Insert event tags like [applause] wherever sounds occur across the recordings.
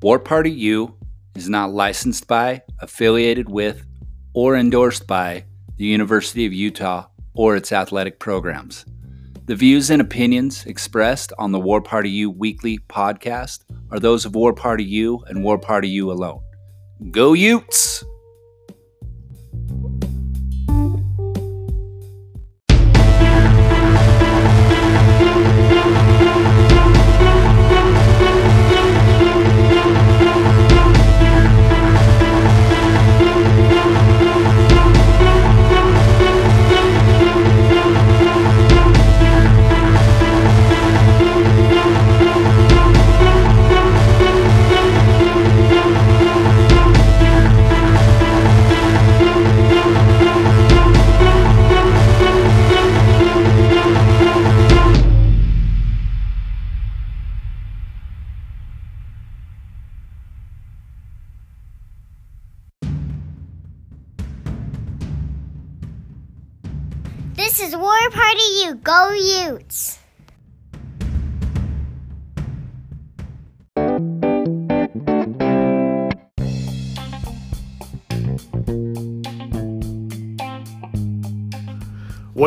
War Party U is not licensed by, affiliated with, or endorsed by the University of Utah or its athletic programs. The views and opinions expressed on the War Party U weekly podcast are those of War Party U and War Party U alone. Go Utes!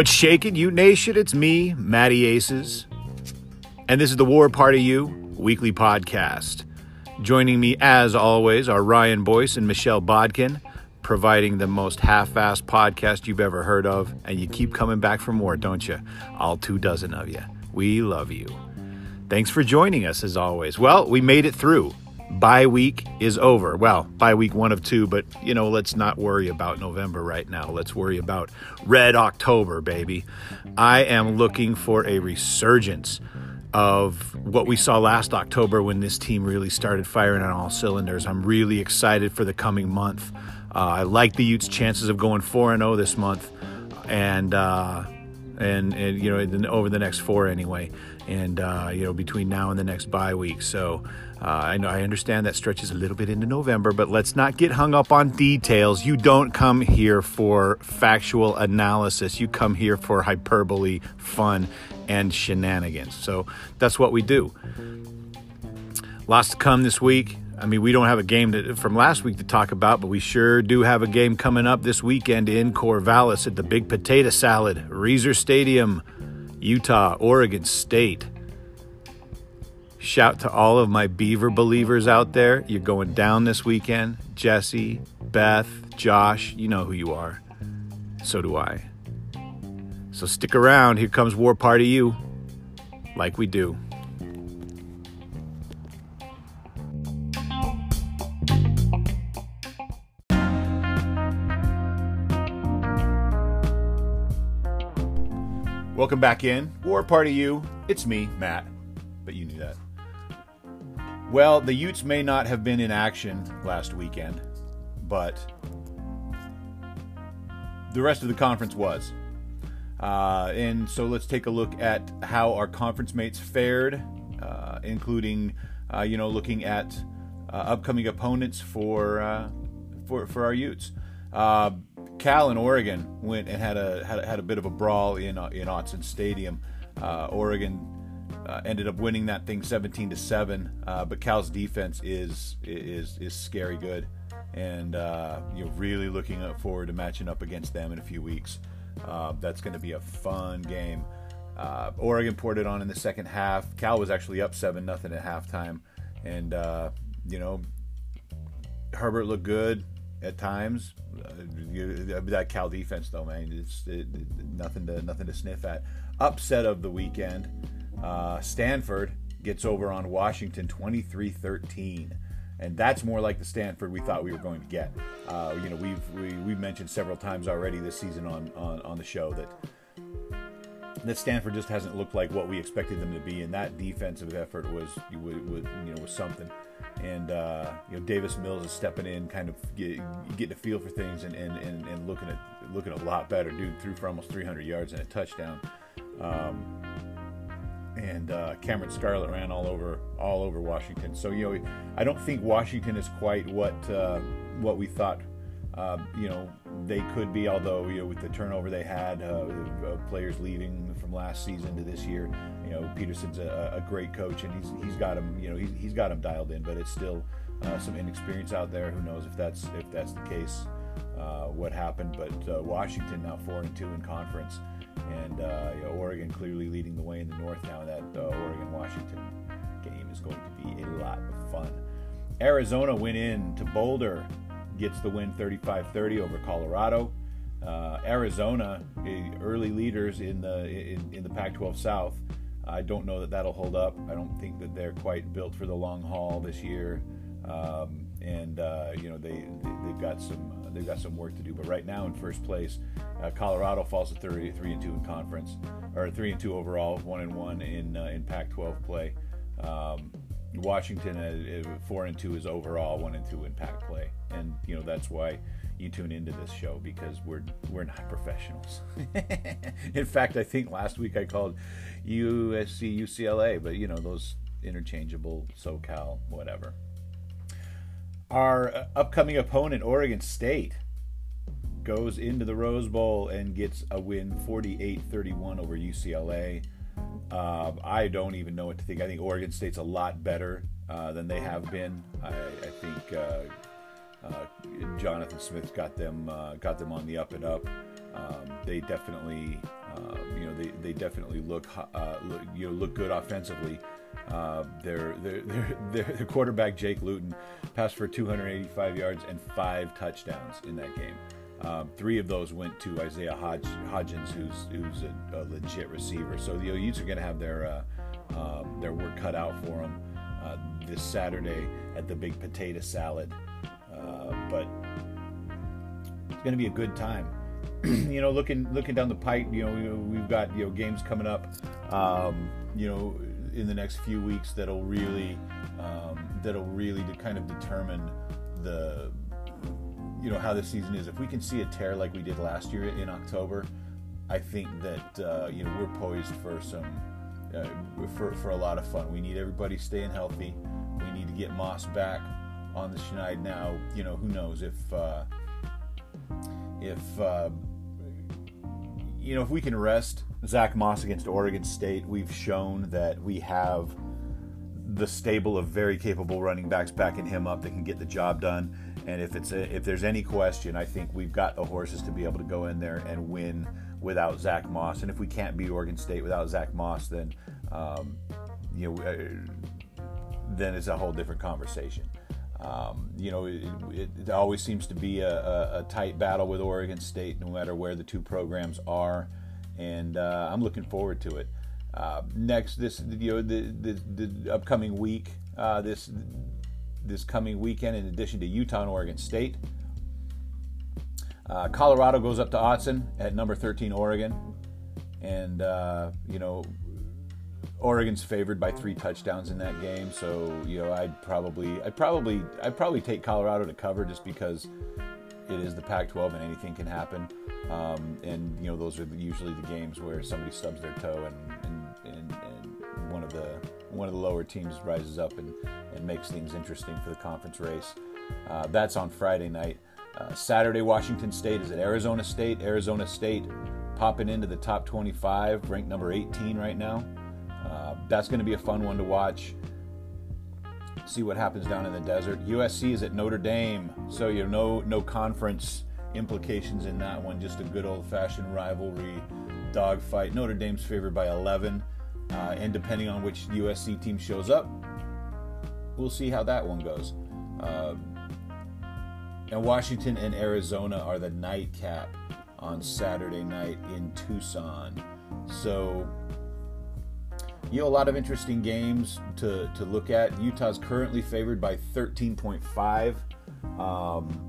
What's shaking, Ute nation? It's me, Matty Aces. And this is the War Party U weekly podcast. Joining me, as always, are Ryan Boyce and Michelle Bodkin, providing the most half assed podcast you've ever heard of. And you keep coming back for more, don't you? All two dozen of you. We love you. Thanks for joining us, as always. Well, we made it through. Bye week is over. Well, bye week one of two, but you know, let's not worry about November right now. Let's worry about Red October, baby. I am looking for a resurgence of what we saw last October when this team really started firing on all cylinders. I'm really excited for the coming month. Uh, I like the Utes' chances of going 4 0 this month. And, uh, and, and you know over the next four anyway, and uh, you know between now and the next bye week. So uh, I know I understand that stretches a little bit into November, but let's not get hung up on details. You don't come here for factual analysis. You come here for hyperbole, fun, and shenanigans. So that's what we do. Lots to come this week. I mean, we don't have a game to, from last week to talk about, but we sure do have a game coming up this weekend in Corvallis at the Big Potato Salad, Reser Stadium, Utah, Oregon State. Shout to all of my Beaver believers out there. You're going down this weekend. Jesse, Beth, Josh, you know who you are. So do I. So stick around. Here comes War Party U, like we do. Welcome back in. War Party U. It's me, Matt. But you knew that. Well, the Utes may not have been in action last weekend, but the rest of the conference was. Uh, and so let's take a look at how our conference mates fared, uh, including, uh, you know, looking at uh, upcoming opponents for uh, for for our Utes. Uh, Cal and Oregon went and had a had a, had a bit of a brawl in in Autzen Stadium. Oregon uh, ended up winning that thing 17 to 7 uh, but cal's defense is is is scary good. And uh, you're really looking forward to matching up against them in a few weeks. Uh, that's going to be a fun game. Uh, oregon poured it on in the second half. Cal was actually up 7 nothing at halftime. And uh, you know herbert looked good at times. That cal defense though man it's it, it, nothing to nothing to sniff at. Upset of the weekend uh, Stanford gets over on Washington 23 13 and that's more like the Stanford we thought we were going to get. Uh, you know, we've we, we've mentioned several times already this season on, on, on the show that that Stanford just hasn't looked like what we expected them to be, and that defensive effort was was, was you know was something. And uh, you know, Davis Mills is stepping in, kind of get, getting a feel for things, and, and, and, and looking at looking a lot better. Dude threw for almost 300 yards and a touchdown. Um, and uh, Cameron Scarlett ran all over all over Washington. So you know, I don't think Washington is quite what uh, what we thought. Uh, you know, they could be, although you know with the turnover they had, uh, players leaving from last season to this year. You know, Petersen's a, a great coach, and he's he's got him. You know, he's, he's got him dialed in, but it's still uh, some inexperience out there. Who knows if that's if that's the case? Uh, what happened? But Washington now four and two in conference, and you know, Oregon clearly leading the way in the North now. That Oregon Washington game is going to be a lot of fun. Arizona went in to Boulder gets the win 35-30 over Colorado. Uh, Arizona, early leaders in the in, in the Pac-12 South. I don't know that that'll hold up. I don't think that they're quite built for the long haul this year, um, and uh, you know they, they have got some uh, they've got some work to do. But right now in first place, uh, Colorado falls to 30, three and two in conference, or three and two overall, one and one in uh, in Pac-12 play. Um, Washington at four and two is overall, one and two in pack play, and you know that's why you tune into this show because we're we're not professionals. [laughs] in fact, I think last week I called USC UCLA, but you know those interchangeable SoCal whatever. Our uh, upcoming opponent, Oregon State, goes into the Rose Bowl and gets a win 48-31 over UCLA. Uh, I don't even know what to think. I think Oregon State's a lot better uh, than they have been. I, I think uh, uh Jonathan Smith got them uh, got them on the up and up. Um, they definitely, um, you know, they, they definitely look, look you know look good offensively. Their, their, their, their quarterback Jake Luton passed for 285 yards and five touchdowns in that game. Um, three of those went to Isaiah Hodg- Hodgins, who's who's a, a, legit receiver. So the Utes are going to have their uh, um, their work cut out for them uh, this Saturday at the Big Potato Salad. Uh, but it's going to be a good time. [clears throat] you know, looking looking down the pipe, you know, we've got you know games coming up. Um, you know, in the next few weeks that'll really um, that'll really kind of determine the you know how the season is. If we can see a tear like we did last year in October, I think that uh, you know we're poised for some uh, for for a lot of fun. We need everybody staying healthy. We need to get Moss back on the Schneid now. You know who knows if uh, if uh, you know if we can rest Zach Moss against Oregon State. We've shown that we have the stable of very capable running backs backing him up that can get the job done. And if it's a, if there's any question, I think we've got the horses to be able to go in there and win without Zach Moss. And if we can't beat Oregon State without Zach Moss, then um, you know uh, then it's a whole different conversation. Um, you know, it, it, always seems to be a, a, a, tight battle with Oregon State, no matter where the two programs are, and uh, I'm looking forward to it. Uh, next, this you know the the, the upcoming week, uh, this this coming weekend, in addition to Utah and Oregon State, uh, Colorado goes up to Autzen at number 13 Oregon, and uh, you know Oregon's favored by three touchdowns in that game. So you know I'd probably I'd probably I'd probably take Colorado to cover just because it is the Pac-12 and anything can happen. Um, and you know those are usually the games where somebody stubs their toe and, and and, and one of the one of the lower teams rises up and, and makes things interesting for the conference race. Uh, that's on Friday night. Uh, Saturday, Washington State is at Arizona State. Arizona State popping into the top 25, ranked number 18 right now. That's going to be a fun one to watch. See what happens down in the desert. USC is at Notre Dame, so you know no no conference implications in that one. Just a good old-fashioned rivalry dogfight. Notre Dame's favored by 11, uh, and depending on which USC team shows up, we'll see how that one goes. Uh, and Washington and Arizona are the nightcap on Saturday night in Tucson. So, you know, a lot of interesting games to, to look at. Utah's currently favored by 13.5. Um,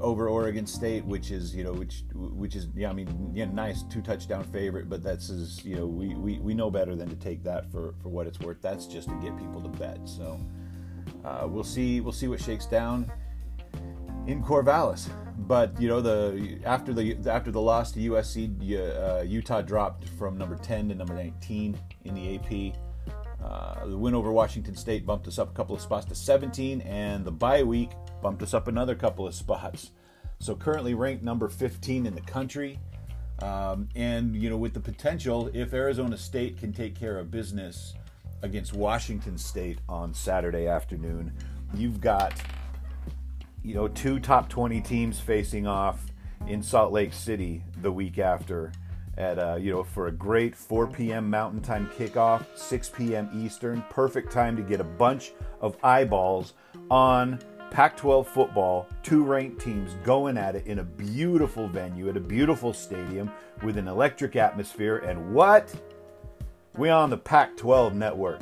over Oregon State, which is you know which which is yeah I mean yeah nice two touchdown favorite, but that's is you know we, we, we know better than to take that for, for what it's worth. That's just to get people to bet. So uh, we'll see we'll see what shakes down in Corvallis. But you know the after the after the loss to USC, uh, Utah dropped from number 10 to number 19 in the AP. Uh, the win over Washington State bumped us up a couple of spots to 17, and the bye week bumped us up another couple of spots. So currently ranked number 15 in the country. Um, and, you know, with the potential, if Arizona State can take care of business against Washington State on Saturday afternoon, you've got, you know, two top 20 teams facing off in Salt Lake City the week after at uh, you know for a great 4 p.m. Mountain Time kickoff, 6 p.m. Eastern, perfect time to get a bunch of eyeballs on Pac-12 football. Two ranked teams going at it in a beautiful venue at a beautiful stadium with an electric atmosphere. And what? We on the Pac-12 network.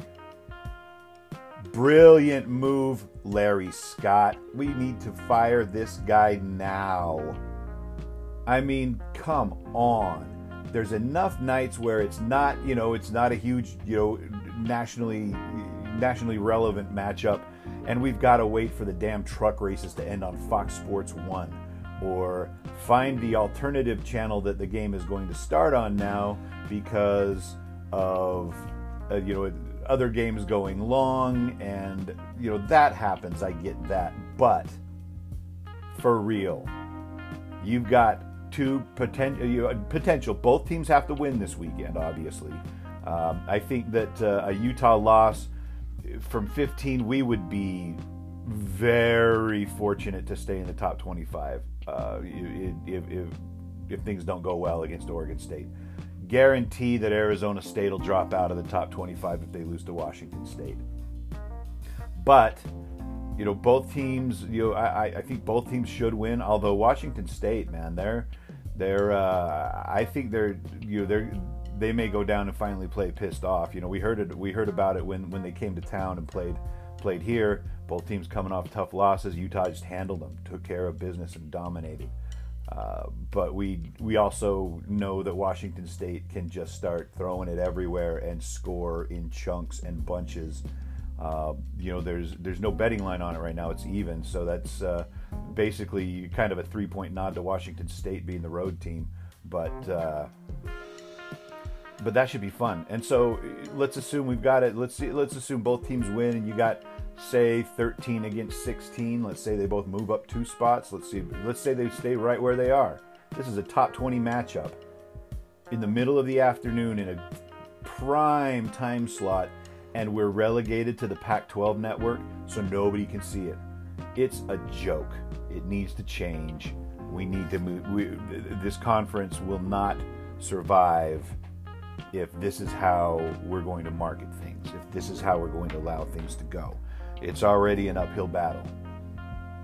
Brilliant move, Larry Scott. We need to fire this guy now. I mean, come on there's enough nights where it's not, you know, it's not a huge, you know, nationally nationally relevant matchup, and we've got to wait for the damn truck races to end on Fox Sports One, or find the alternative channel that the game is going to start on now because of, uh, you know, other games going long, and you know that happens. I get that, but for real, you've got two potential. You know, potential. Both teams have to win this weekend, obviously. Um, I think that uh, a Utah loss from 15, we would be very fortunate to stay in the top 25 uh, if, if, if things don't go well against Oregon State. Guarantee that Arizona State will drop out of the top 25 if they lose to Washington State. But you know, both teams. You know, I, I think both teams should win. Although Washington State, man, they're they're uh, I think they're you know they're they may go down and finally play pissed off. You know, we heard it we heard about it when when they came to town and played played here. Both teams coming off tough losses. Utah just handled them, took care of business, and dominated. Uh, but we we also know that Washington State can just start throwing it everywhere and score in chunks and bunches. Uh, you know, there's there's no betting line on it right now. It's even, so that's uh, basically kind of a three point nod to Washington State being the road team. But uh, but that should be fun. And so let's assume we've got it. Let's see. Let's assume both teams win, and you got say 13 against 16. Let's say they both move up two spots. Let's see. Let's say they stay right where they are. This is a top 20 matchup in the middle of the afternoon in a prime time slot and we're relegated to the Pac 12 network so nobody can see it. It's a joke. It needs to change. We need to move. We, this conference will not survive if this is how we're going to market things, if this is how we're going to allow things to go. It's already an uphill battle.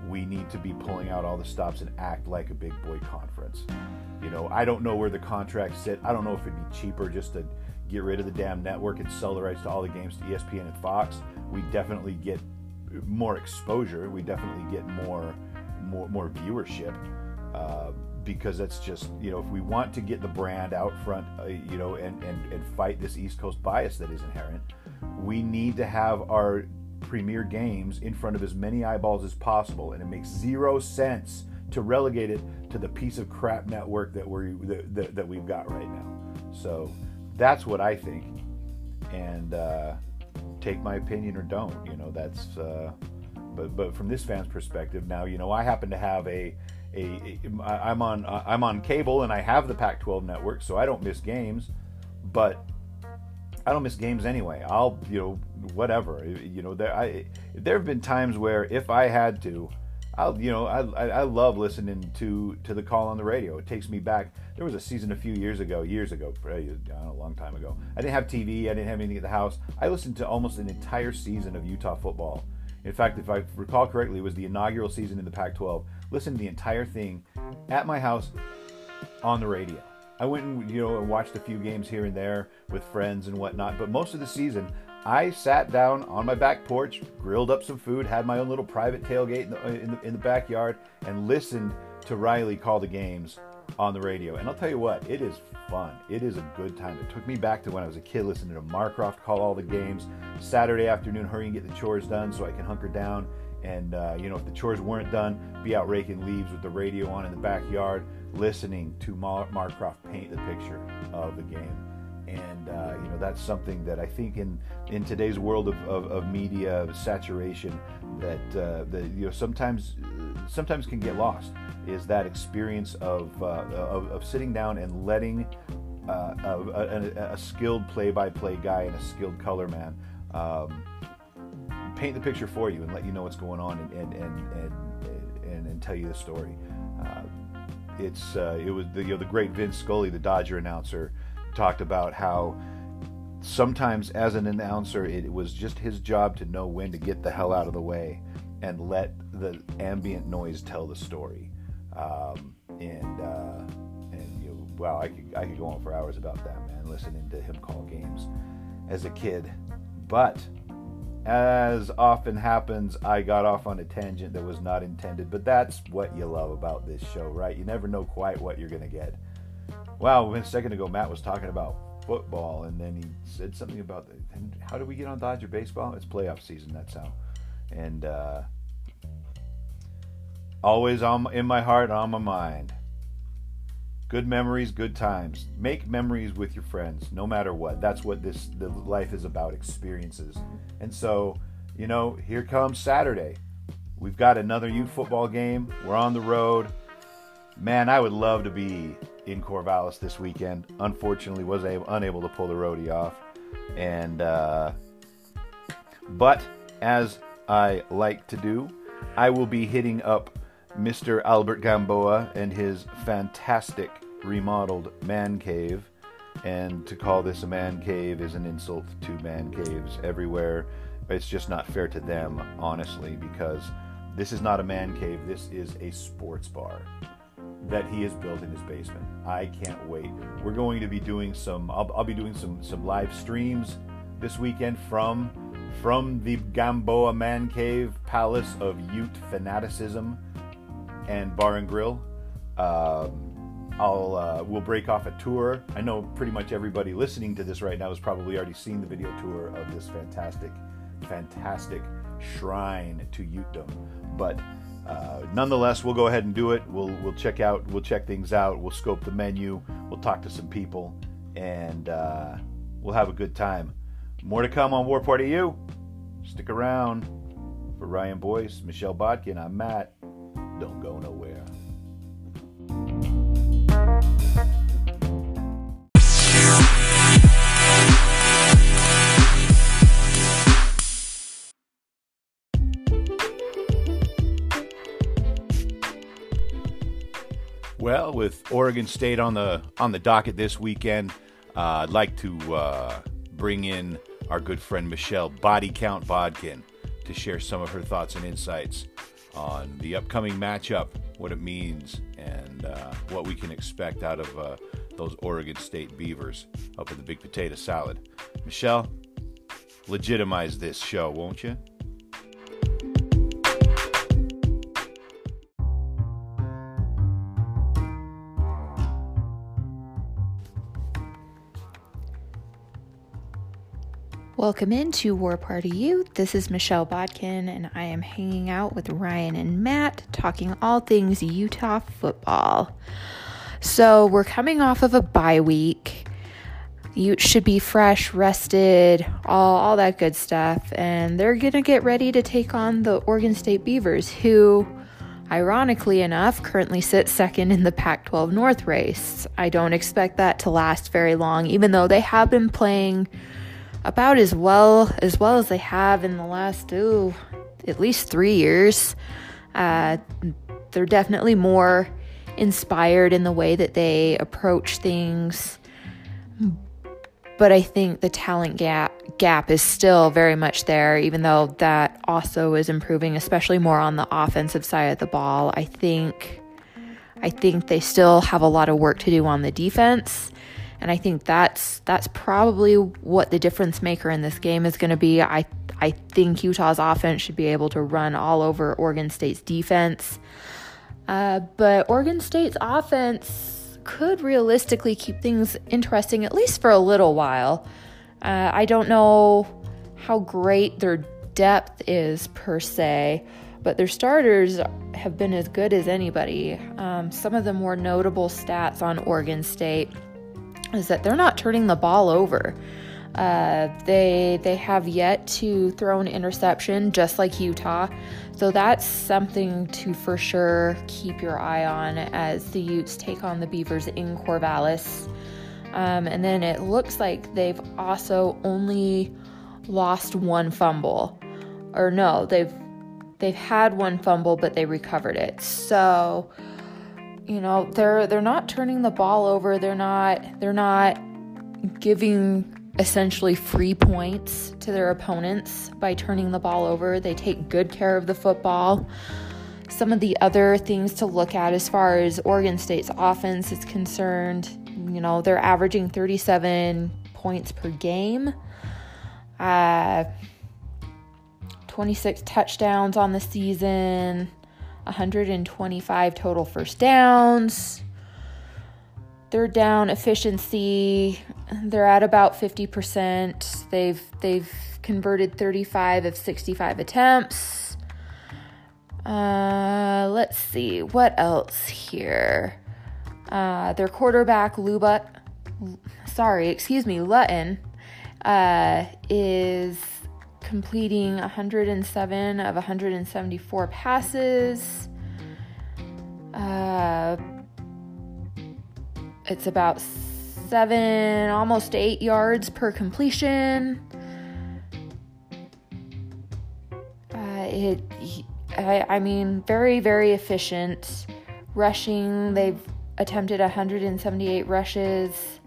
We need to be pulling out all the stops and act like a big boy conference. You know, I don't know where the contracts sit. I don't know if it'd be cheaper just to get rid of the damn network and sell the rights to all the games to ESPN and Fox, we definitely get more exposure. We definitely get more more more viewership. Uh, because that's just you know if we want to get the brand out front uh, you know and, and and fight this east coast bias that is inherent we need to have our premier games in front of as many eyeballs as possible and it makes zero sense to relegate it to the piece of crap network that we that, that, that we've got right now so that's what I think. And uh, take my opinion or don't. You know, that's. Uh, but but from this fan's perspective, now you know I happen to have a. A, a, I'm on I'm on cable and I have the Pac-12 network, so I don't miss games. But I don't miss games anyway. I'll you know whatever you know there I there have been times where if I had to, I'll you know I, I, love listening to to the call on the radio. It takes me back. There was a season a few years ago, years ago, a long time ago. I didn't have TV. I didn't have anything at the house. I listened to almost an entire season of Utah football. In fact, if I recall correctly, it was the inaugural season in the Pac-12. Listened to the entire thing at my house on the radio. I went and you know watched a few games here and there with friends and whatnot, but most of the season I sat down on my back porch, grilled up some food, had my own little private tailgate in the, in the, in the backyard, and listened to Riley call the games on the radio. And I'll tell you what, it is fun. It is a good time. It took me back to when I was a kid listening to Marcroft call all the games. Saturday afternoon, hurry and get the chores done so I can hunker down. And, uh, you know, if the chores weren't done, be out raking leaves with the radio on in the backyard, listening to Mar- Marcroft paint the picture of the game. And uh, you know that's something that I think in in today's world of, of, of media saturation that uh, that you know sometimes sometimes can get lost is that experience of, uh, of, of, sitting down and letting uh, a, a, a, skilled play-by-play guy and a skilled color man um, paint the picture for you and let you know what's going on and and and and, and, and tell you the story. Uh, it's uh, it was the you know the great Vince Scully, the Dodger announcer, talked about how sometimes as an announcer it was just his job to know when to get the hell out of the way and let the ambient noise tell the story. Um, and uh, and you know, wow, I could I could go on for hours about that man, listening to him call games as a kid. But as often happens, I got off on a tangent that was not intended, but that's what you love about this show, right? You never know quite what you're going to get. Wow, a second ago, Matt was talking about football, and then he said something about the, how do we get on Dodger baseball? It's playoff season, that's how. And uh, always on in my heart, on my mind. Good memories, good times. Make memories with your friends, no matter what. That's what this the life is about, experiences. And so, you know, here comes Saturday. We've got another Ute football game. We're on the road. Man, I would love to be in Corvallis this weekend. Unfortunately, was able, unable to pull the roadie off. And uh, but as I like to do, I will be hitting up Mr. Albert Gamboa and his fantastic remodeled man cave. And to call this a man cave is an insult to man caves everywhere. It's just not fair to them, honestly, because this is not a man cave. This is a sports bar that he has built in his basement. I can't wait. We're going to be doing some. I'll, I'll be doing some some live streams this weekend from from the Gamboa Man Cave Palace of Ute Fanaticism and Bar and Grill. Um, I'll uh, we'll break off a tour. I know pretty much everybody listening to this right now has probably already seen the video tour of this fantastic, fantastic shrine to Utedom. But uh, nonetheless, we'll go ahead and do it. We'll we'll check out we'll check things out. We'll scope the menu. We'll talk to some people, and uh, we'll have a good time. More to come on War Party U. Stick around. For Ryan Boyce, Michelle Bodkin, I'm Matt. Don't go nowhere. Well, with Oregon State on the on the docket this weekend, uh, I'd like to uh, bring in our good friend Michelle Body Count Bodkin to share some of her thoughts and insights on the upcoming matchup, what it means, uh, what we can expect out of uh, those Oregon State Beavers up in the Big Potato Salad. Michelle, legitimize this show, won't you? Welcome into War Party U. This is Michelle Bodkin, and I am hanging out with Ryan and Matt talking all things Utah football. So, we're coming off of a bye week. You should be fresh, rested, all, all that good stuff. And they're going to get ready to take on the Oregon State Beavers, who, ironically enough, currently sit second in the Pac 12 North race. I don't expect that to last very long, even though they have been playing about as well as well as they have in the last ooh, at least three years. Uh, they're definitely more inspired in the way that they approach things. But I think the talent gap gap is still very much there, even though that also is improving, especially more on the offensive side of the ball. I think I think they still have a lot of work to do on the defense. And I think that's that's probably what the difference maker in this game is going to be. I I think Utah's offense should be able to run all over Oregon State's defense. Uh, but Oregon State's offense could realistically keep things interesting at least for a little while. Uh, I don't know how great their depth is per se, but their starters have been as good as anybody. Um, some of the more notable stats on Oregon State is that they're not turning the ball over. Uh, they they have yet to throw an interception, just like Utah. So that's something to for sure keep your eye on as the Utes take on the Beavers in Corvallis. Um, and then it looks like they've also only lost one fumble, or no, they've they've had one fumble, but they recovered it. So you know they're they're not turning the ball over. They're not they're not giving essentially free points to their opponents by turning the ball over. They take good care of the football. Some of the other things to look at as far as Oregon State's offense is concerned, you know, they're averaging 37 points per game, uh, 26 touchdowns on the season, 125 total first downs. Third down efficiency, they're at about 50%. They've they've converted 35 of 65 attempts. Uh, let's see what else here. Uh, their quarterback Lubuck, sorry, excuse me, Luton, uh, is completing 107 of 174 passes. Uh, it's about seven, almost eight yards per completion. Uh, it, I, I mean, very, very efficient. Rushing, they've attempted 178 rushes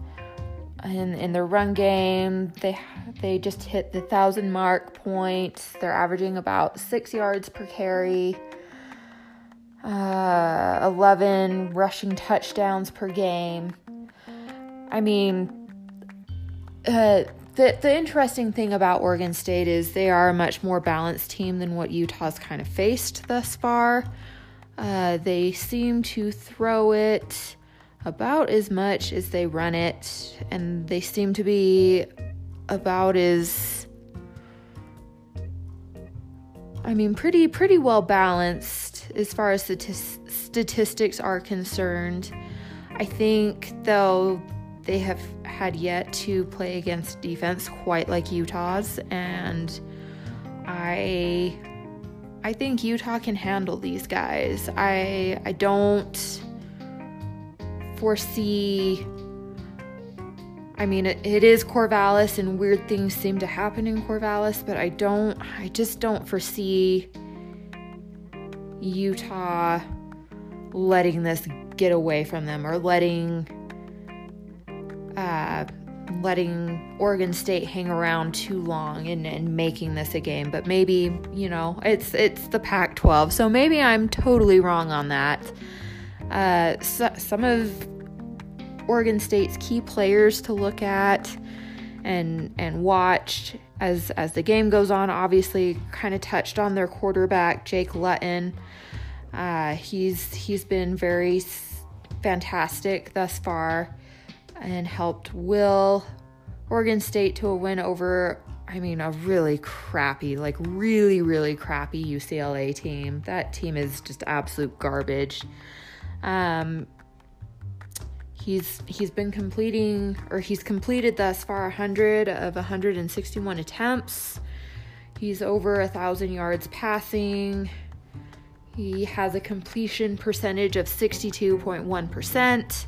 in in their run game. They they just hit the thousand mark points. They're averaging about six yards per carry. Uh, 11 rushing touchdowns per game. I mean, uh, the the interesting thing about Oregon State is they are a much more balanced team than what Utah's kind of faced thus far. Uh, they seem to throw it about as much as they run it, and they seem to be about as I mean, pretty pretty well balanced as far as statistics are concerned. I think though they have had yet to play against defense quite like Utah's, and I I think Utah can handle these guys. I I don't foresee I mean, it, it is Corvallis, and weird things seem to happen in Corvallis, but I don't, I just don't foresee Utah letting this get away from them or letting, uh, letting Oregon State hang around too long and, and making this a game. But maybe, you know, it's it's the Pac-12, so maybe I'm totally wrong on that. Uh, so, some of Oregon State's key players to look at and and watch as as the game goes on. Obviously, kind of touched on their quarterback Jake Luton. Uh, he's he's been very fantastic thus far and helped will Oregon State to a win over I mean a really crappy like really really crappy UCLA team. That team is just absolute garbage. Um, He's he's been completing or he's completed thus far 100 of 161 attempts. He's over a thousand yards passing. He has a completion percentage of 62.1%.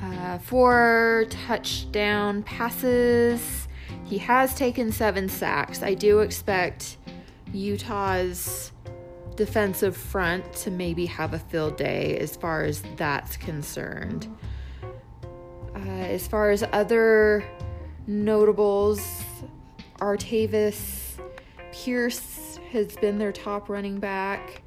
Uh, four touchdown passes. He has taken seven sacks. I do expect Utah's defensive front to maybe have a field day as far as that's concerned. Uh, as far as other notables, Artavis Pierce has been their top running back.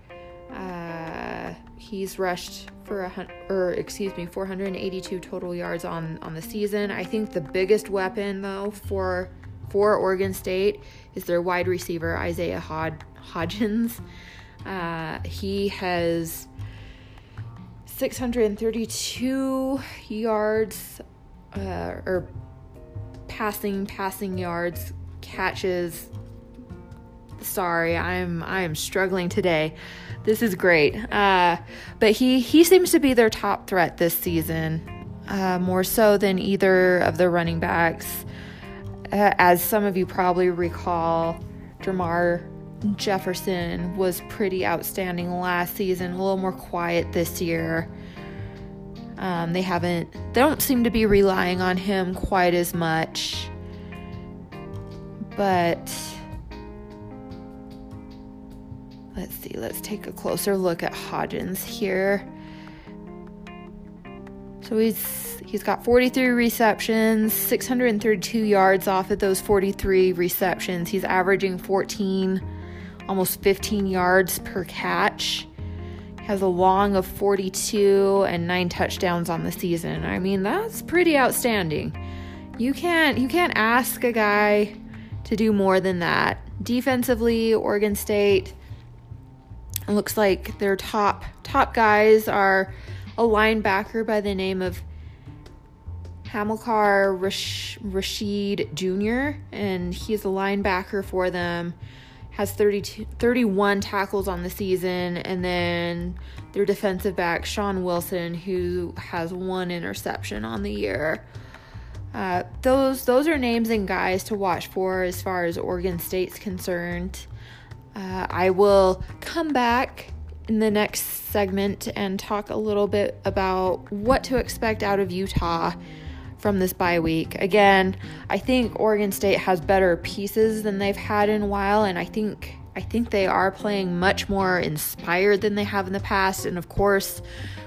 Uh, he's rushed for a or excuse me, 482 total yards on on the season. I think the biggest weapon though for for Oregon State is their wide receiver Isaiah Hod- Hodgins. Uh, he has 632 yards uh, or passing passing yards catches. Sorry i'm i'm struggling today. This is great. Uh, but he he seems to be their top threat this season uh, more so than either of the running backs. Uh, as some of you probably recall, Jermar Jefferson was pretty outstanding last season, a little more quiet this year. Um, they haven't, they don't seem to be relying on him quite as much. But let's see, let's take a closer look at Hodgins here. So he's he's got 43 receptions, 632 yards off of those 43 receptions. He's averaging 14 almost 15 yards per catch. Has a long of 42 and 9 touchdowns on the season. I mean, that's pretty outstanding. You can't you can't ask a guy to do more than that. Defensively, Oregon State looks like their top top guys are a linebacker by the name of Hamilcar Rash- Rashed Jr., and he's a linebacker for them. Has 32, 31 tackles on the season, and then their defensive back, Sean Wilson, who has one interception on the year. Uh, those those are names and guys to watch for as far as Oregon State's concerned. Uh, I will come back in the next segment and talk a little bit about what to expect out of Utah from this bye week. Again, I think Oregon State has better pieces than they've had in a while, and I think I think they are playing much more inspired than they have in the past. And of course,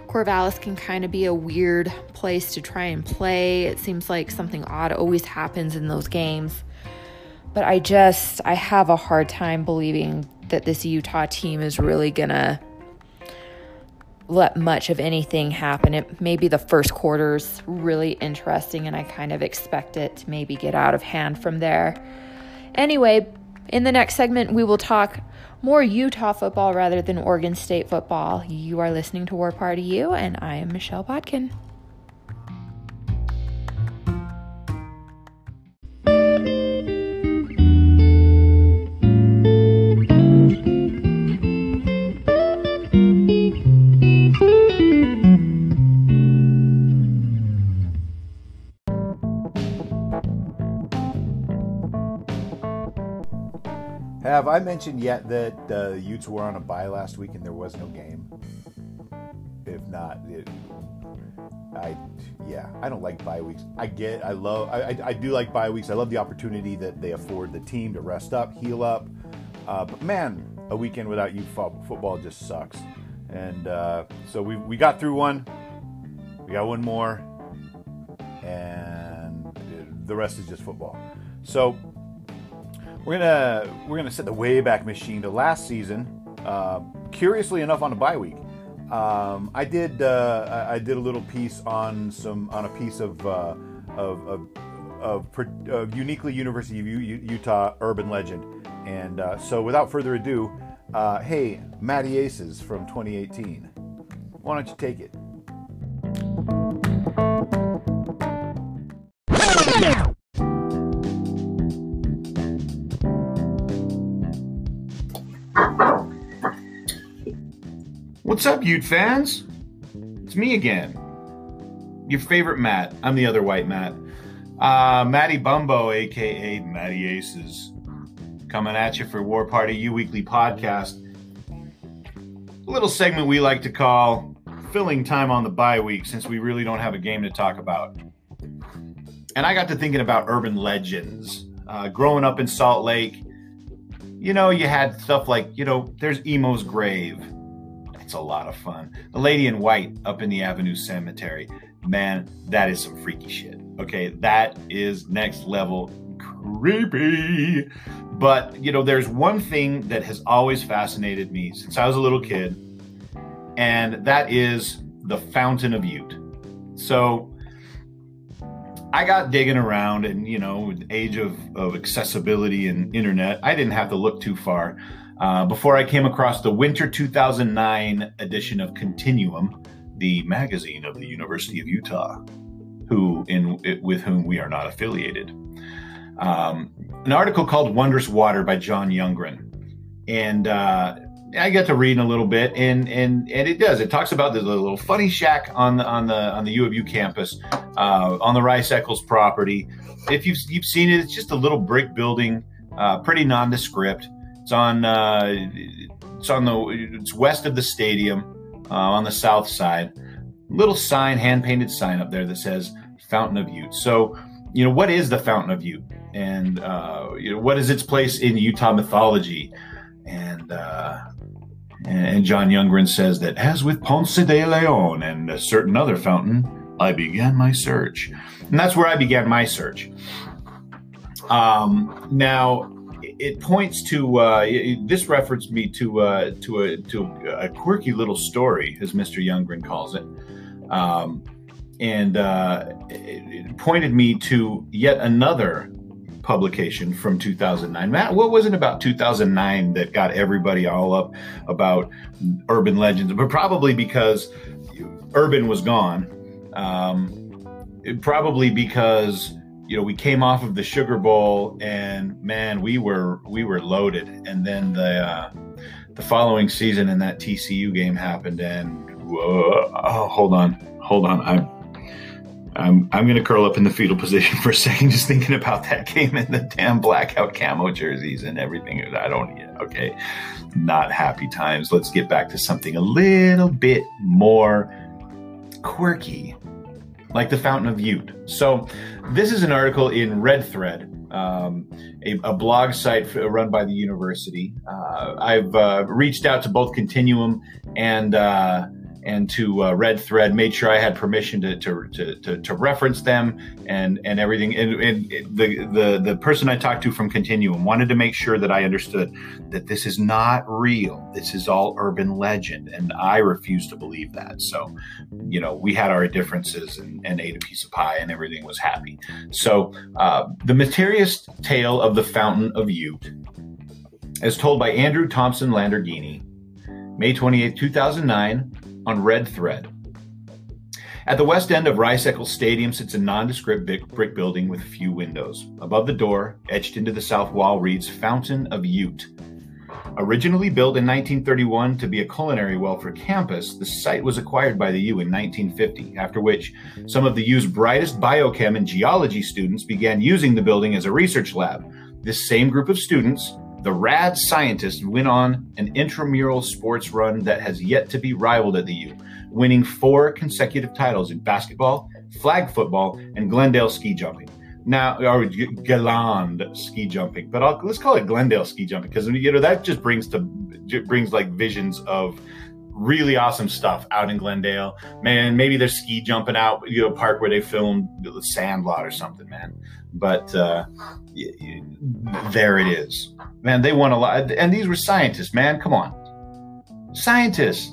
Corvallis can kind of be a weird place to try and play. It seems like something odd always happens in those games. But I just I have a hard time believing that this Utah team is really gonna let much of anything happen. It maybe the first quarter's really interesting and I kind of expect it to maybe get out of hand from there. Anyway, in the next segment we will talk more Utah football rather than Oregon State football. You are listening to War Party U and I am Michelle Bodkin. Have I mentioned yet that the uh, Utes were on a bye last week and there was no game? If not, it, I yeah, I don't like bye weeks. I get, I love, I, I, I, do like bye weeks. I love the opportunity that they afford the team to rest up, heal up. Uh, but man, a weekend without Ute football just sucks. And uh, so we we got through one. We got one more, and the rest is just football. So we're gonna we're gonna set the Wayback Machine to last season. Uh, curiously enough, on a bye week, um, I did uh, I did a little piece on some on a piece of uh, of, of, of, of, uniquely University of Utah urban legend. And uh, so, without further ado, uh, hey, Matty Aces from 2018, why don't you take it? What's up, Ute fans? It's me again. Your favorite Matt. I'm the other white Matt. Uh, Matty Bumbo, aka Matty Aces, coming at you for War Party U Weekly podcast. A little segment we like to call filling time on the bye week since we really don't have a game to talk about. And I got to thinking about urban legends. Uh, growing up in Salt Lake, you know, you had stuff like, you know, there's Emo's grave it's a lot of fun. The Lady in White up in the Avenue Cemetery. Man, that is some freaky shit. Okay, that is next level creepy. But, you know, there's one thing that has always fascinated me since I was a little kid, and that is the Fountain of Ute. So, I got digging around, and you know, age of, of accessibility and internet, I didn't have to look too far uh, before I came across the winter 2009 edition of Continuum, the magazine of the University of Utah, who in with whom we are not affiliated. Um, an article called "Wondrous Water" by John Youngren, and uh, I got to read a little bit, and and and it does. It talks about the little funny shack on the on the on the U of U campus, uh, on the Rice Eccles property. If you've you've seen it, it's just a little brick building, uh, pretty nondescript. It's on uh, it's on the it's west of the stadium, uh, on the south side. Little sign, hand painted sign up there that says Fountain of Ute. So, you know, what is the Fountain of Ute, and uh, you know, what is its place in Utah mythology? And uh, and John Youngren says that, as with Ponce de Leon and a certain other fountain, I began my search. And that's where I began my search. Um, now, it points to uh, it, this referenced me to uh, to a to a quirky little story, as Mr. Youngren calls it, um, and uh, it, it pointed me to yet another publication from 2009. Matt, what was it about 2009 that got everybody all up about urban legends? But probably because urban was gone. Um, probably because you know we came off of the Sugar Bowl and man, we were we were loaded. And then the uh, the following season and that TCU game happened. And whoa, oh, hold on, hold on, I'm I'm I'm gonna curl up in the fetal position [laughs] for a second, just thinking about that game and the damn blackout camo jerseys and everything. I don't yeah, okay, not happy times. Let's get back to something a little bit more quirky, like the Fountain of Youth. So, this is an article in Red Thread. Um, a, a, blog site run by the university. Uh, I've uh, reached out to both Continuum and uh, and to uh, Red Thread, made sure I had permission to to, to, to, to reference them and and everything. And, and, the the the person I talked to from Continuum wanted to make sure that I understood that this is not real. This is all urban legend, and I refuse to believe that. So, you know, we had our differences and, and ate a piece of pie, and everything was happy. So, uh, the mysterious tale of the Fountain of Ute, as told by Andrew Thompson Landergini. May 28, 2009 on Red Thread. At the west end of Rice Eccles Stadium sits a nondescript brick building with few windows. Above the door, etched into the south wall, reads Fountain of Ute. Originally built in 1931 to be a culinary well for campus, the site was acquired by the U in 1950, after which some of the U's brightest biochem and geology students began using the building as a research lab. This same group of students, the Rad scientist went on an intramural sports run that has yet to be rivaled at the U, winning four consecutive titles in basketball, flag football, and Glendale ski jumping. Now, or Galand ski jumping, but I'll, let's call it Glendale ski jumping because you know that just brings to brings like visions of really awesome stuff out in Glendale. Man, maybe they're ski jumping out, you know, park where they filmed the Sandlot or something, man. But uh, there it is. Man, they won a lot. And these were scientists, man. Come on. Scientists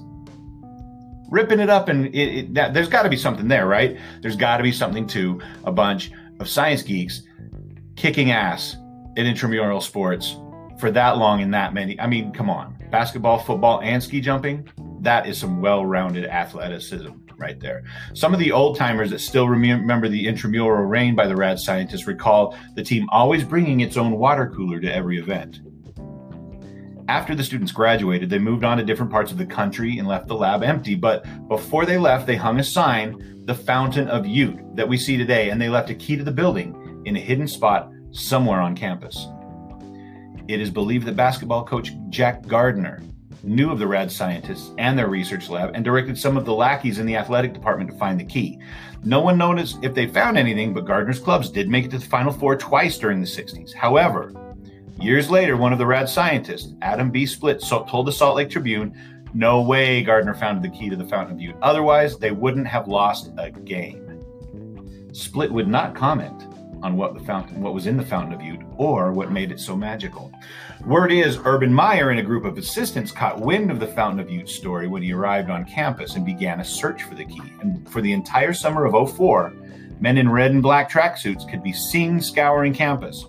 ripping it up. And it, it, there's got to be something there, right? There's got to be something to a bunch of science geeks kicking ass in intramural sports for that long and that many. I mean, come on. Basketball, football, and ski jumping. That is some well rounded athleticism right there. Some of the old timers that still remember the intramural reign by the rad scientists recall the team always bringing its own water cooler to every event. After the students graduated, they moved on to different parts of the country and left the lab empty. But before they left, they hung a sign, the Fountain of Ute, that we see today, and they left a key to the building in a hidden spot somewhere on campus. It is believed that basketball coach Jack Gardner knew of the rad scientists and their research lab and directed some of the lackeys in the athletic department to find the key. No one knows if they found anything, but Gardner's clubs did make it to the Final Four twice during the 60s. However, years later, one of the rad scientists, Adam B. Split, told the Salt Lake Tribune, no way Gardner found the key to the Fountain of Youth. Otherwise, they wouldn't have lost a game. Split would not comment on what the fountain, what was in the Fountain of Youth, or what made it so magical. Word is, Urban Meyer and a group of assistants caught wind of the Fountain of Youth story when he arrived on campus and began a search for the key. And for the entire summer of 04, men in red and black tracksuits could be seen scouring campus.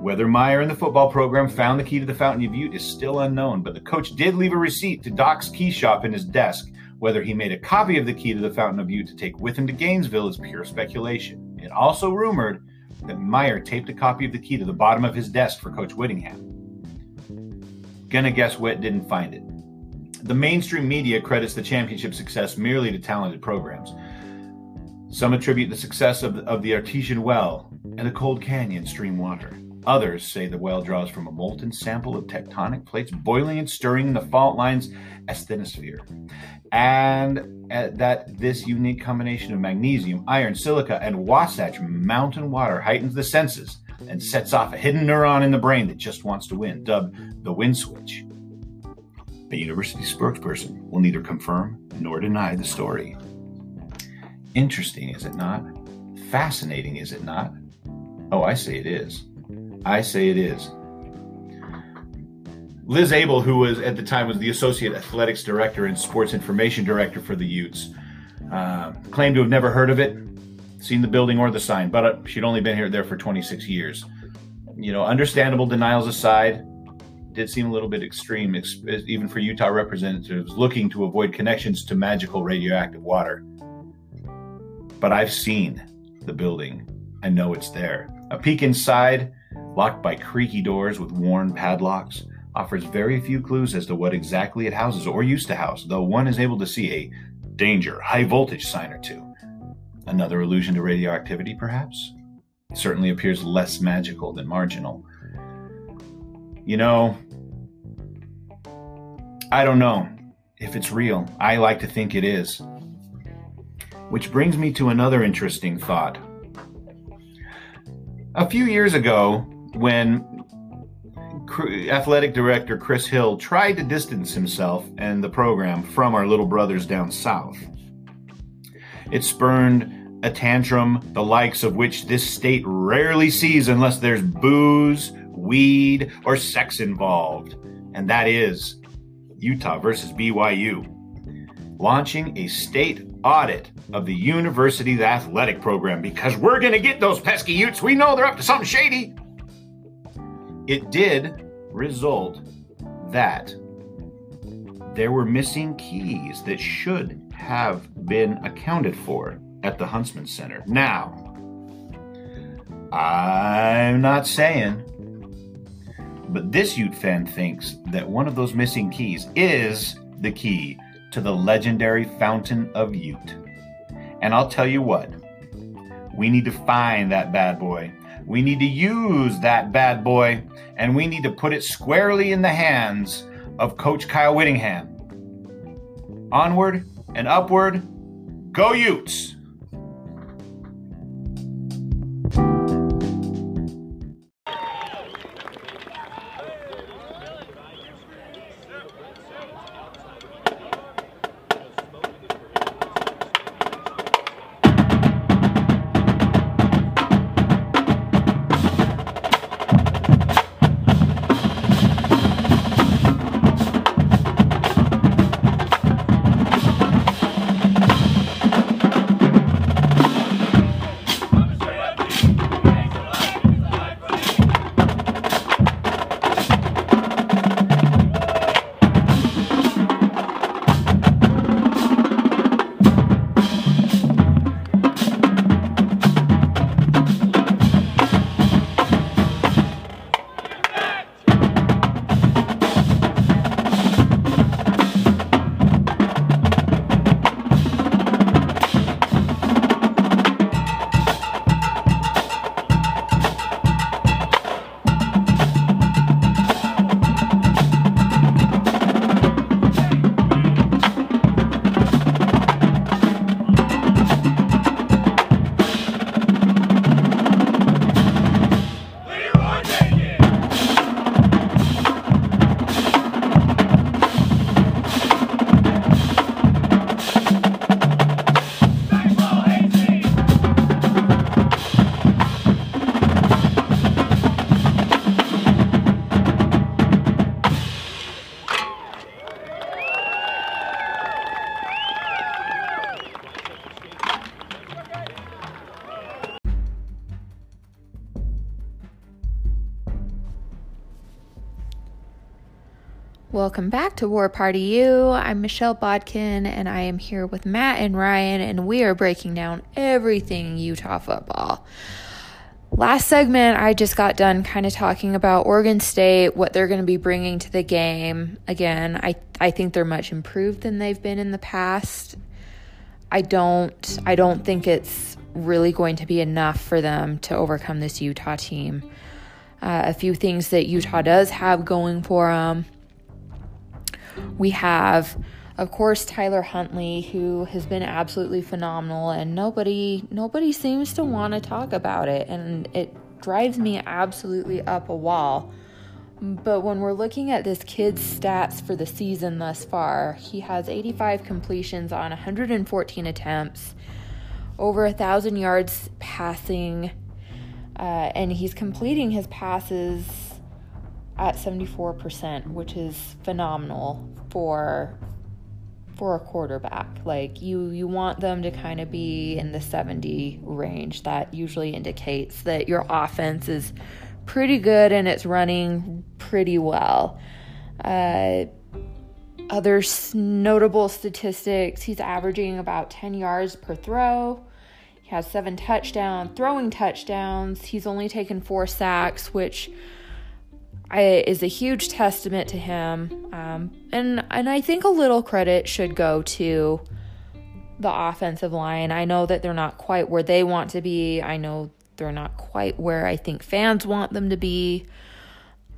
Whether Meyer and the football program found the key to the Fountain of Youth is still unknown, but the coach did leave a receipt to Doc's key shop in his desk. Whether he made a copy of the key to the Fountain of Youth to take with him to Gainesville is pure speculation. It also rumored that Meyer taped a copy of the key to the bottom of his desk for Coach Whittingham. Gonna guess Witt didn't find it. The mainstream media credits the championship success merely to talented programs. Some attribute the success of of the artesian well and the cold canyon stream water. Others say the well draws from a molten sample of tectonic plates boiling and stirring in the fault line's asthenosphere. And uh, that this unique combination of magnesium, iron, silica, and Wasatch mountain water heightens the senses and sets off a hidden neuron in the brain that just wants to win, dubbed the win switch. A university spokesperson will neither confirm nor deny the story. Interesting, is it not? Fascinating, is it not? Oh, I say it is. I say it is. Liz Abel, who was at the time was the associate athletics director and sports information director for the Utes, uh, claimed to have never heard of it, seen the building or the sign, but uh, she'd only been here there for 26 years. You know, understandable denials aside, did seem a little bit extreme, even for Utah representatives looking to avoid connections to magical radioactive water. But I've seen the building. I know it's there. A peek inside locked by creaky doors with worn padlocks, offers very few clues as to what exactly it houses or used to house, though one is able to see a danger, high voltage sign or two. Another allusion to radioactivity, perhaps? It certainly appears less magical than marginal. You know, I don't know if it's real. I like to think it is. Which brings me to another interesting thought. A few years ago, when athletic director Chris Hill tried to distance himself and the program from our little brothers down south. It spurned a tantrum the likes of which this state rarely sees unless there's booze, weed, or sex involved, and that is Utah versus BYU. Launching a state audit of the university's athletic program because we're going to get those pesky Utes. We know they're up to something shady. It did result that there were missing keys that should have been accounted for at the Huntsman Center. Now, I'm not saying, but this Ute fan thinks that one of those missing keys is the key to the legendary Fountain of Ute. And I'll tell you what, we need to find that bad boy we need to use that bad boy and we need to put it squarely in the hands of Coach Kyle Whittingham. Onward and upward, go Utes! Welcome back to War Party U. I'm Michelle Bodkin, and I am here with Matt and Ryan, and we are breaking down everything Utah football. Last segment, I just got done kind of talking about Oregon State, what they're going to be bringing to the game. Again, I I think they're much improved than they've been in the past. I don't I don't think it's really going to be enough for them to overcome this Utah team. Uh, a few things that Utah does have going for them. We have of course Tyler Huntley who has been absolutely phenomenal and nobody nobody seems to want to talk about it and it drives me absolutely up a wall. But when we're looking at this kid's stats for the season thus far, he has 85 completions on 114 attempts, over a thousand yards passing, uh, and he's completing his passes at 74%, which is phenomenal for for a quarterback. Like you you want them to kind of be in the 70 range. That usually indicates that your offense is pretty good and it's running pretty well. Uh, other notable statistics he's averaging about 10 yards per throw. He has seven touchdowns, throwing touchdowns. He's only taken four sacks, which I, is a huge testament to him. Um, and and I think a little credit should go to the offensive line. I know that they're not quite where they want to be. I know they're not quite where I think fans want them to be.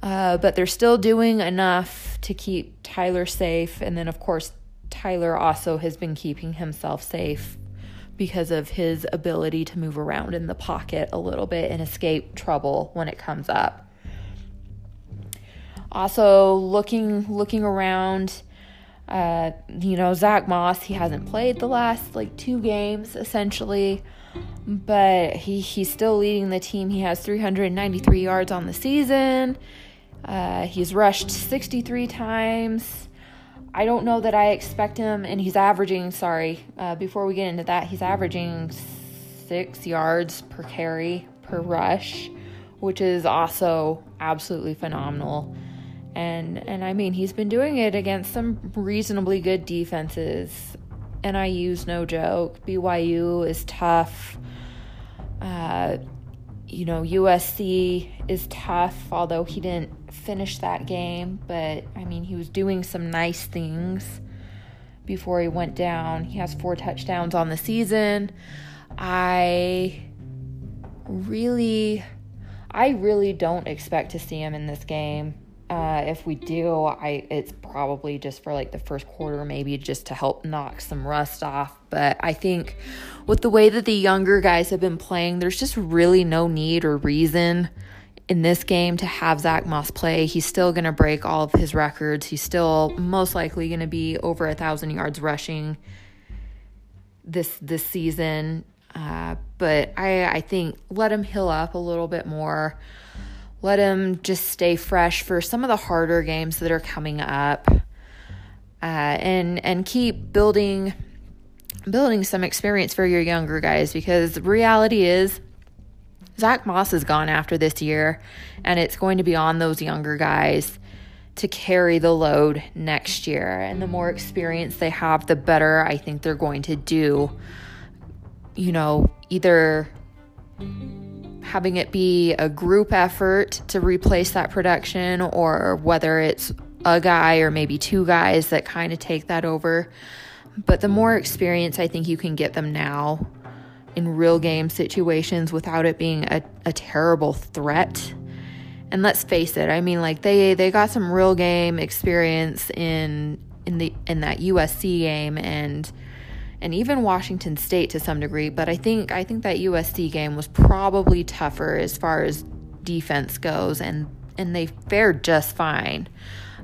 Uh, but they're still doing enough to keep Tyler safe. And then, of course, Tyler also has been keeping himself safe because of his ability to move around in the pocket a little bit and escape trouble when it comes up. Also, looking looking around, uh, you know, Zach Moss, he hasn't played the last like two games essentially but he he's still leading the team. He has 393 yards on the season. Uh, he's rushed 63 times. I don't know that I expect him, and he's averaging. Sorry, uh, before we get into that, he's averaging six yards per carry per rush, which is also absolutely phenomenal. And and I mean, he's been doing it against some reasonably good defenses. NIU's no joke. BYU is tough. Uh, you know, USC is tough, although he didn't finish that game. But I mean, he was doing some nice things before he went down. He has four touchdowns on the season. I really, I really don't expect to see him in this game. Uh, if we do, I it's probably just for like the first quarter, maybe just to help knock some rust off. But I think with the way that the younger guys have been playing, there's just really no need or reason in this game to have Zach Moss play. He's still going to break all of his records. He's still most likely going to be over a thousand yards rushing this this season. Uh, but I I think let him heal up a little bit more let him just stay fresh for some of the harder games that are coming up uh, and and keep building building some experience for your younger guys because the reality is Zach Moss is gone after this year and it's going to be on those younger guys to carry the load next year. And the more experience they have the better I think they're going to do you know either having it be a group effort to replace that production or whether it's a guy or maybe two guys that kind of take that over. But the more experience I think you can get them now in real game situations without it being a, a terrible threat. And let's face it, I mean like they they got some real game experience in in the in that USC game and and even Washington State to some degree. But I think I think that USC game was probably tougher as far as defense goes, and and they fared just fine.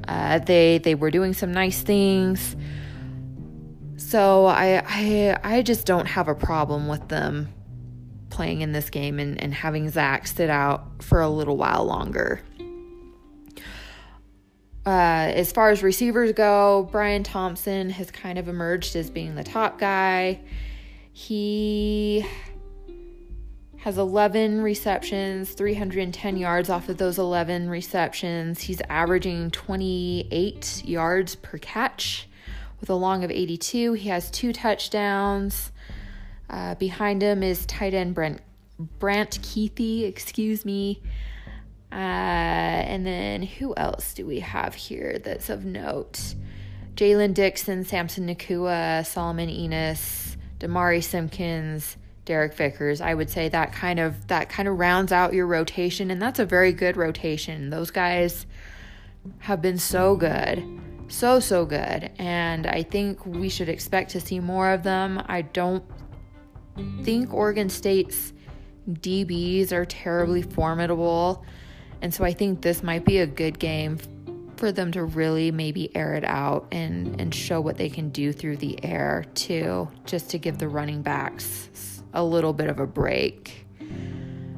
Uh, they they were doing some nice things. So I I I just don't have a problem with them playing in this game and, and having Zach sit out for a little while longer. Uh, as far as receivers go, Brian Thompson has kind of emerged as being the top guy. He has 11 receptions, 310 yards off of those 11 receptions. He's averaging 28 yards per catch with a long of 82. He has two touchdowns. Uh, behind him is tight end Brent Brant Kuithe, excuse me. Uh, and then who else do we have here that's of note? Jaylen Dixon, Samson Nacua, Solomon Enis, Damari Simpkins, Derek Vickers. I would say that kind of that kind of rounds out your rotation, and that's a very good rotation. Those guys have been so good, so so good, and I think we should expect to see more of them. I don't think Oregon State's DBs are terribly formidable, and so I think this might be a good game for them to really maybe air it out and and show what they can do through the air too, just to give the running backs a little bit of a break.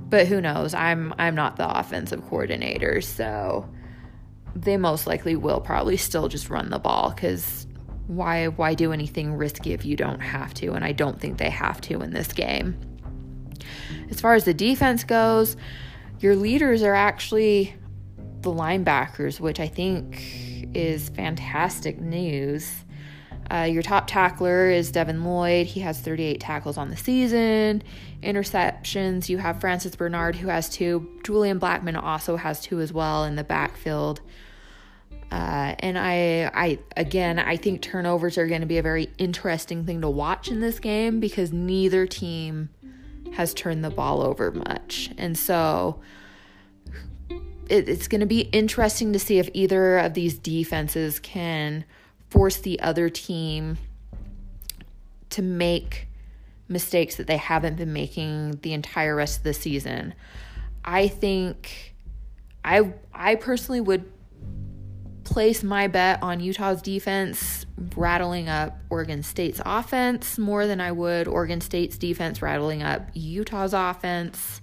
But who knows? I'm I'm not the offensive coordinator, so they most likely will probably still just run the ball cuz why why do anything risky if you don't have to? And I don't think they have to in this game. As far as the defense goes, your leaders are actually the linebackers, which I think is fantastic news. Uh, your top tackler is Devin Lloyd. He has 38 tackles on the season. Interceptions, you have Francis Bernard, who has two. Julian Blackmon also has two as well in the backfield. Uh, and I, I again, I think turnovers are going to be a very interesting thing to watch in this game because neither team has turned the ball over much, and so it, it's going to be interesting to see if either of these defenses can force the other team to make mistakes that they haven't been making the entire rest of the season. I think I I personally would place my bet on Utah's defense rattling up Oregon State's offense more than I would Oregon State's defense rattling up Utah's offense.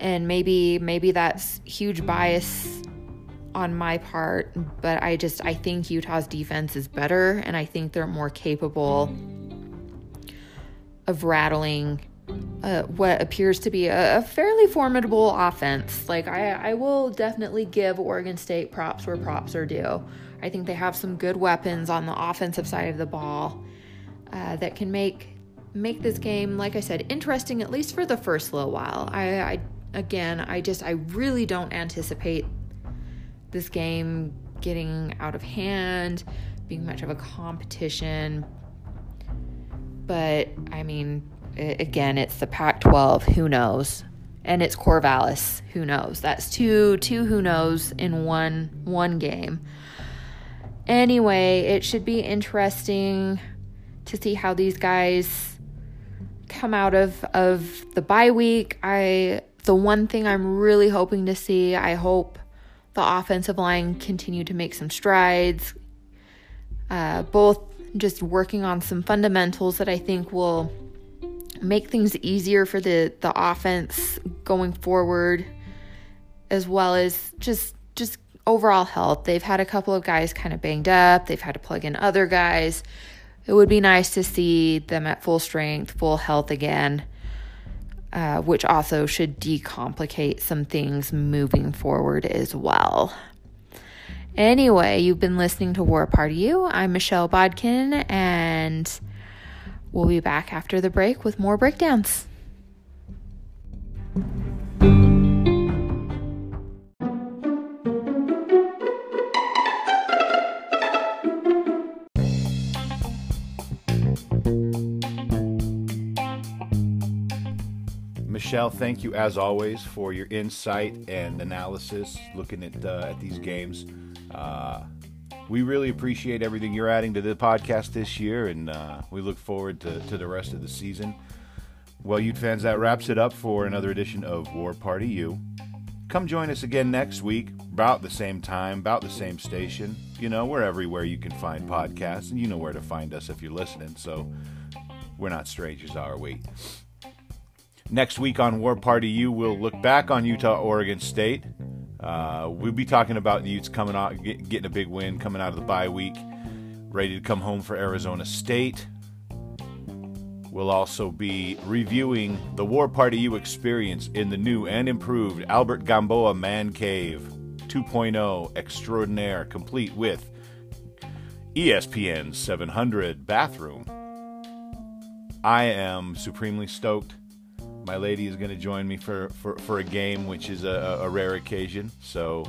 And maybe maybe that's huge bias on my part, but I just I think Utah's defense is better and I think they're more capable of rattling uh, what appears to be a, a, fairly formidable offense. Like I, I will definitely give Oregon State props where props are due. I think they have some good weapons on the offensive side of the ball uh, that can make make this game, like I said, interesting at least for the first little while. I, I again, I just I really don't anticipate this game getting out of hand, being much of a competition. But I mean, again, it's the Pac-12. Who knows? And it's Corvallis. Who knows? That's two two who knows in one one game. Anyway, it should be interesting to see how these guys come out of of the bye week. I the one thing I'm really hoping to see, I hope the offensive line continue to make some strides. Uh, both just working on some fundamentals that I think will make things easier for the the offense going forward as well as just just overall health. They've had a couple of guys kind of banged up. They've had to plug in other guys. It would be nice to see them at full strength, full health again, uh, which also should decomplicate some things moving forward as well. Anyway, you've been listening to War Party. I'm Michelle Bodkin, and We'll be back after the break with more breakdowns. Michelle, thank you as always for your insight and analysis looking at uh, at these games. Uh, we really appreciate everything you're adding to the podcast this year, and uh, we look forward to, to the rest of the season. Well, Ute fans, that wraps it up for another edition of War Party U. Come join us again next week, about the same time, about the same station. You know, we're everywhere you can find podcasts, and you know where to find us if you're listening, so we're not strangers, are we? Next week on War Party U, we'll look back on Utah Oregon State uh, we'll be talking about the Utes coming out, get, getting a big win, coming out of the bye week, ready to come home for Arizona State. We'll also be reviewing the War Party U experience in the new and improved Albert Gamboa Man Cave 2.0 Extraordinaire, complete with ESPN 700 bathroom. I am supremely stoked My lady is going to join me for, for, for a game, which is a, a rare occasion. So,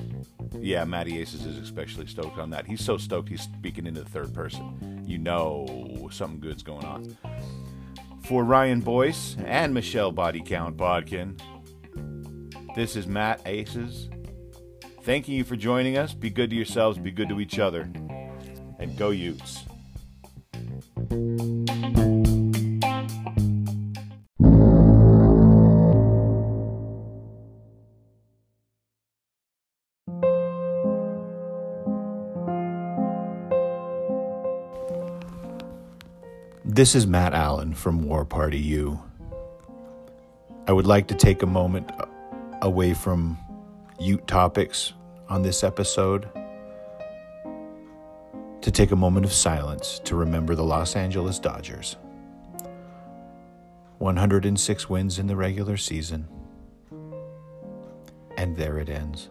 yeah, Matty Aces is especially stoked on that. He's so stoked he's speaking into the third person. You know something good's going on. For Ryan Boyce and Michelle Body Count Bodkin, this is Matt Aces. Thanking you for joining us. Be good to yourselves, be good to each other, and go Utes. This is Matt Allen from War Party U. I would like to take a moment uh, away from Ute topics on this episode to take a moment of silence to remember the Los Angeles Dodgers. 106 wins in the regular season, and there it ends.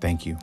Thank you.